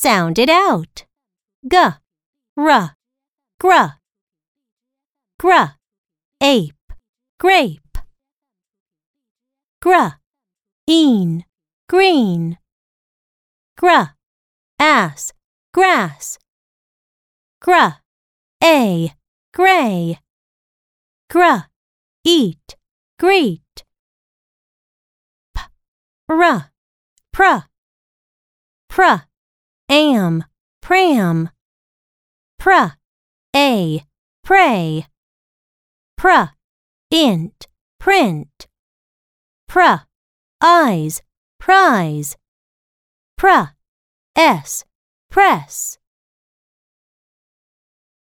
Sound it out. G, r, gr, gr, ape, grape. Gr, een, green. Gr, ass, grass. Gr, a, gray. Gr, eat, greet. P, r, pr, pr, am, pram. Pr, a, pray. Pr, int, print. Pr, eyes, prize. Pr, s, press.